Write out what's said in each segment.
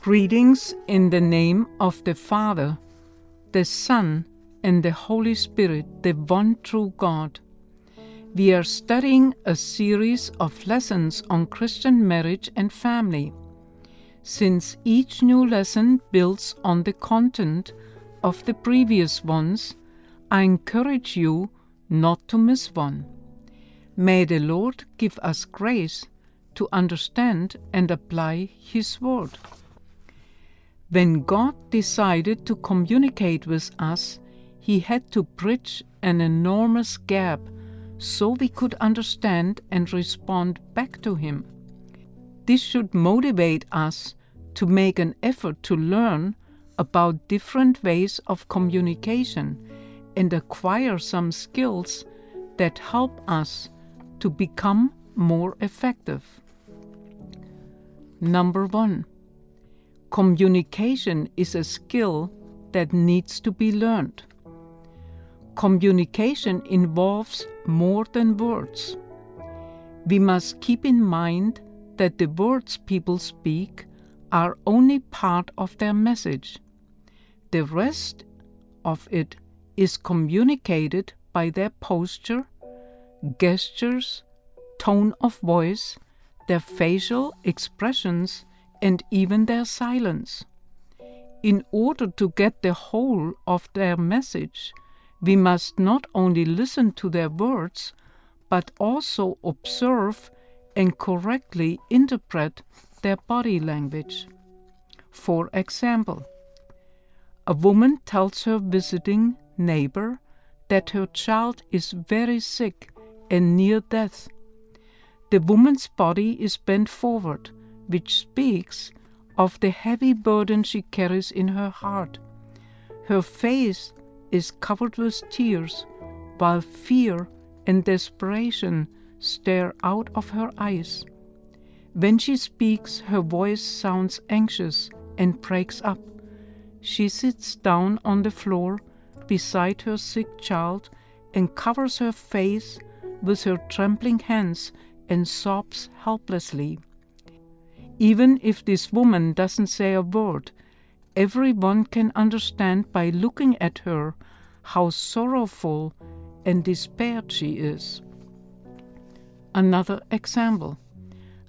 Greetings in the name of the Father, the Son, and the Holy Spirit, the one true God. We are studying a series of lessons on Christian marriage and family. Since each new lesson builds on the content of the previous ones, I encourage you not to miss one. May the Lord give us grace to understand and apply His Word. When God decided to communicate with us, He had to bridge an enormous gap so we could understand and respond back to Him. This should motivate us to make an effort to learn about different ways of communication and acquire some skills that help us to become more effective. Number one, communication is a skill that needs to be learned. Communication involves more than words. We must keep in mind that the words people speak are only part of their message. The rest of it is communicated by their posture, gestures, tone of voice, their facial expressions, and even their silence. In order to get the whole of their message, we must not only listen to their words, but also observe and correctly interpret their body language. For example, a woman tells her visiting neighbor that her child is very sick and near death. The woman's body is bent forward, which speaks of the heavy burden she carries in her heart. Her face is covered with tears, while fear and desperation stare out of her eyes. When she speaks, her voice sounds anxious and breaks up. She sits down on the floor beside her sick child and covers her face with her trembling hands and sobs helplessly. Even if this woman doesn't say a word, everyone can understand by looking at her how sorrowful and despaired she is. Another example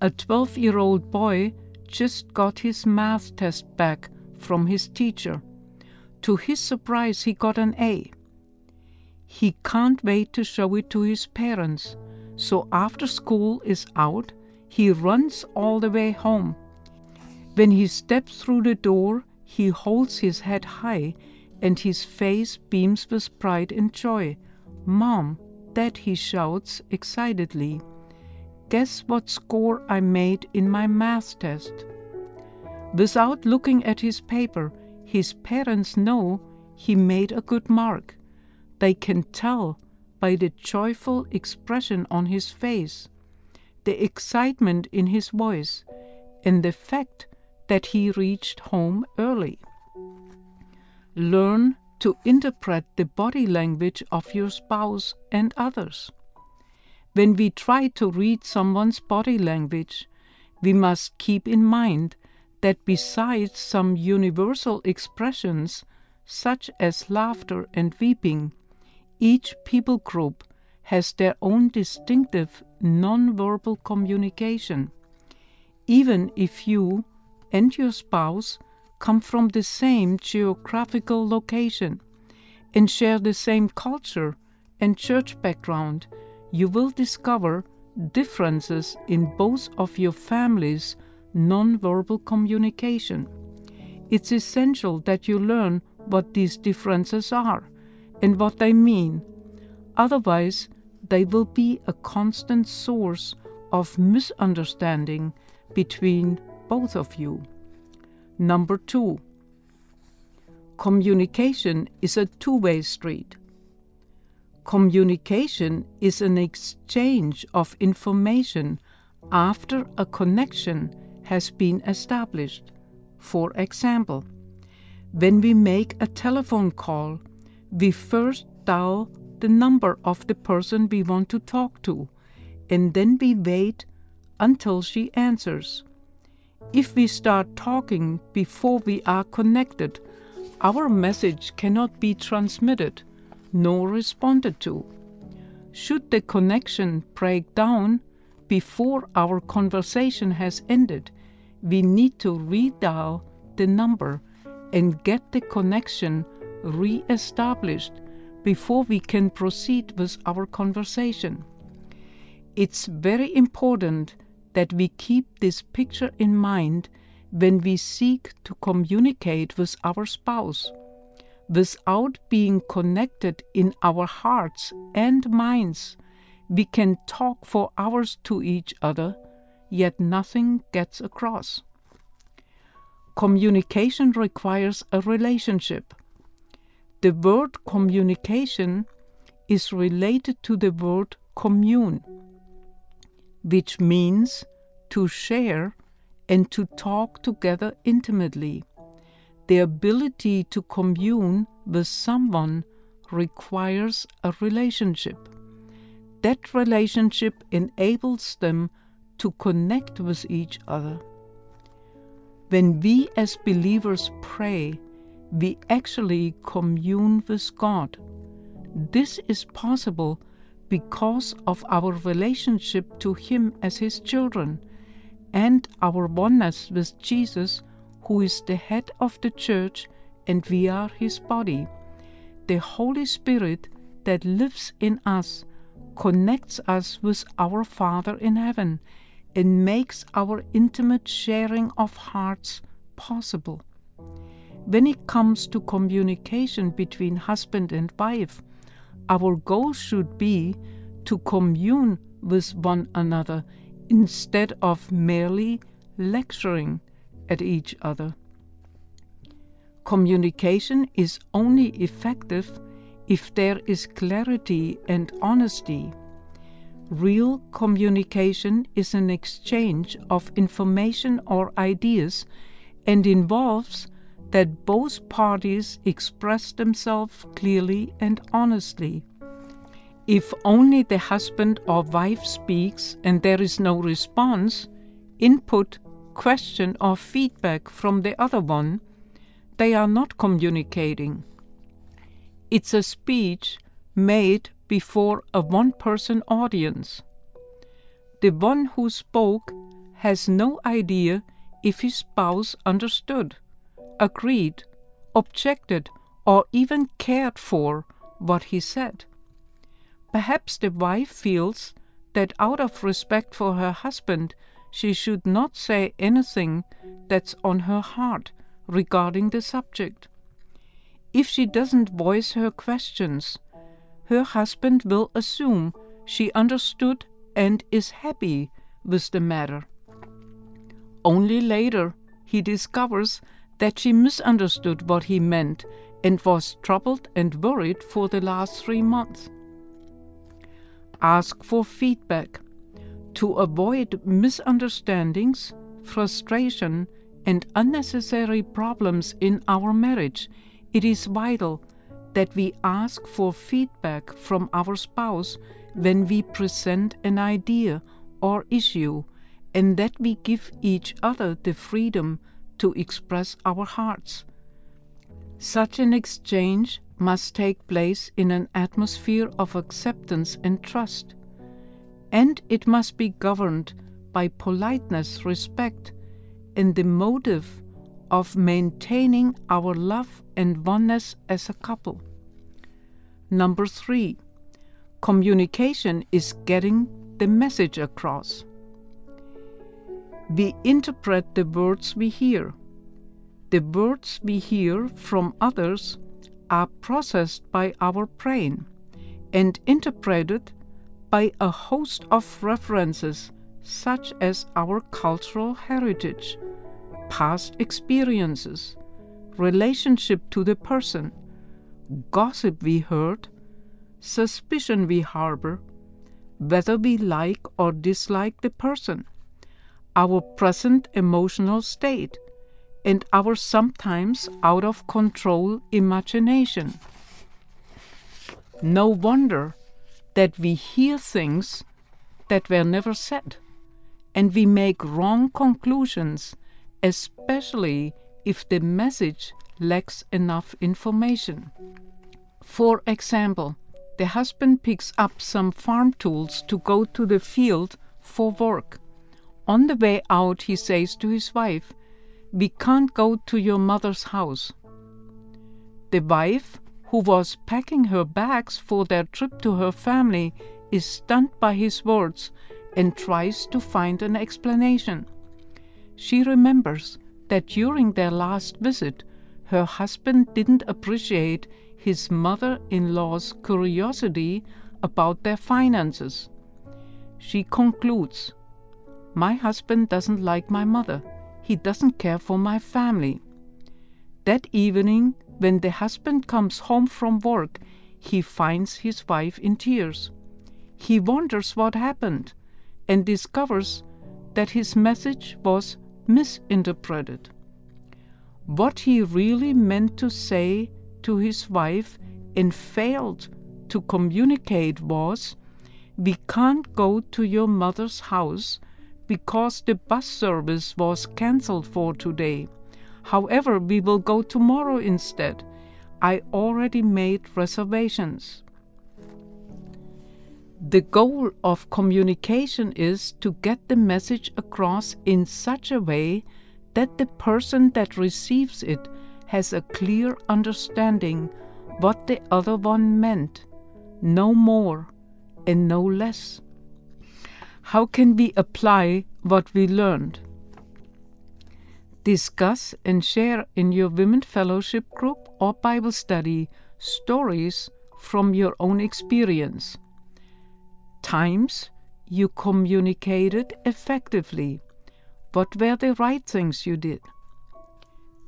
a 12 year old boy just got his math test back from his teacher. To his surprise, he got an A. He can't wait to show it to his parents, so after school is out, he runs all the way home. When he steps through the door, he holds his head high and his face beams with pride and joy. Mom, Dad, he shouts excitedly. Guess what score I made in my math test? Without looking at his paper, his parents know he made a good mark. They can tell by the joyful expression on his face, the excitement in his voice, and the fact that he reached home early. Learn to interpret the body language of your spouse and others. When we try to read someone's body language, we must keep in mind that besides some universal expressions, such as laughter and weeping, each people group has their own distinctive nonverbal communication. Even if you and your spouse come from the same geographical location and share the same culture and church background, you will discover differences in both of your families' nonverbal communication. It's essential that you learn what these differences are and what they mean. Otherwise, they will be a constant source of misunderstanding between both of you. Number two, communication is a two way street. Communication is an exchange of information after a connection has been established. For example, when we make a telephone call, we first dial the number of the person we want to talk to, and then we wait until she answers. If we start talking before we are connected, our message cannot be transmitted nor responded to. Should the connection break down before our conversation has ended, we need to redial the number and get the connection re established before we can proceed with our conversation. It's very important that we keep this picture in mind when we seek to communicate with our spouse. Without being connected in our hearts and minds, we can talk for hours to each other, yet nothing gets across. Communication requires a relationship. The word communication is related to the word commune, which means to share and to talk together intimately. The ability to commune with someone requires a relationship. That relationship enables them to connect with each other. When we as believers pray, we actually commune with God. This is possible because of our relationship to Him as His children and our oneness with Jesus, who is the head of the church and we are His body. The Holy Spirit that lives in us connects us with our Father in heaven and makes our intimate sharing of hearts possible. When it comes to communication between husband and wife, our goal should be to commune with one another instead of merely lecturing at each other. Communication is only effective if there is clarity and honesty. Real communication is an exchange of information or ideas and involves that both parties express themselves clearly and honestly. If only the husband or wife speaks and there is no response, input, question, or feedback from the other one, they are not communicating. It's a speech made before a one person audience. The one who spoke has no idea if his spouse understood, agreed, objected, or even cared for what he said. Perhaps the wife feels that out of respect for her husband, she should not say anything that's on her heart regarding the subject. If she doesn't voice her questions, her husband will assume she understood and is happy with the matter. Only later he discovers that she misunderstood what he meant and was troubled and worried for the last three months. Ask for feedback. To avoid misunderstandings, frustration, and unnecessary problems in our marriage, it is vital that we ask for feedback from our spouse when we present an idea or issue, and that we give each other the freedom to express our hearts. Such an exchange must take place in an atmosphere of acceptance and trust, and it must be governed by politeness, respect, and the motive of maintaining our love and oneness as a couple. Number three, communication is getting the message across. We interpret the words we hear. The words we hear from others are processed by our brain and interpreted by a host of references such as our cultural heritage, past experiences, relationship to the person, gossip we heard, suspicion we harbor, whether we like or dislike the person, our present emotional state, and our sometimes out of control imagination. No wonder that we hear things that were never said, and we make wrong conclusions especially if the message lacks enough information. For example, the husband picks up some farm tools to go to the field for work. On the way out, he says to his wife, We can't go to your mother's house. The wife, who was packing her bags for their trip to her family, is stunned by his words and tries to find an explanation. She remembers that during their last visit, her husband didn't appreciate his mother in law's curiosity about their finances. She concludes My husband doesn't like my mother. He doesn't care for my family. That evening, when the husband comes home from work, he finds his wife in tears. He wonders what happened and discovers that his message was misinterpreted. What he really meant to say to his wife and failed to communicate was We can't go to your mother's house because the bus service was cancelled for today. However, we will go tomorrow instead. I already made reservations. The goal of communication is to get the message across in such a way that the person that receives it has a clear understanding what the other one meant, no more and no less. How can we apply what we learned? Discuss and share in your Women Fellowship group or Bible study stories from your own experience times you communicated effectively. What were the right things you did?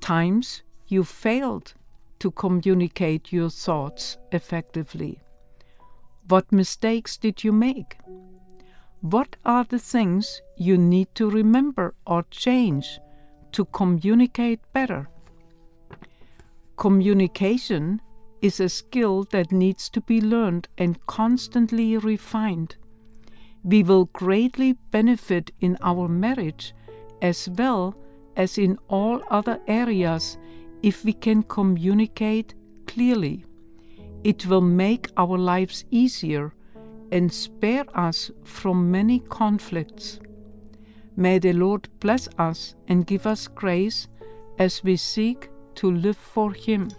Times you failed to communicate your thoughts effectively. What mistakes did you make? What are the things you need to remember or change to communicate better? Communication is a skill that needs to be learned and constantly refined. We will greatly benefit in our marriage as well as in all other areas if we can communicate clearly. It will make our lives easier and spare us from many conflicts. May the Lord bless us and give us grace as we seek to live for Him.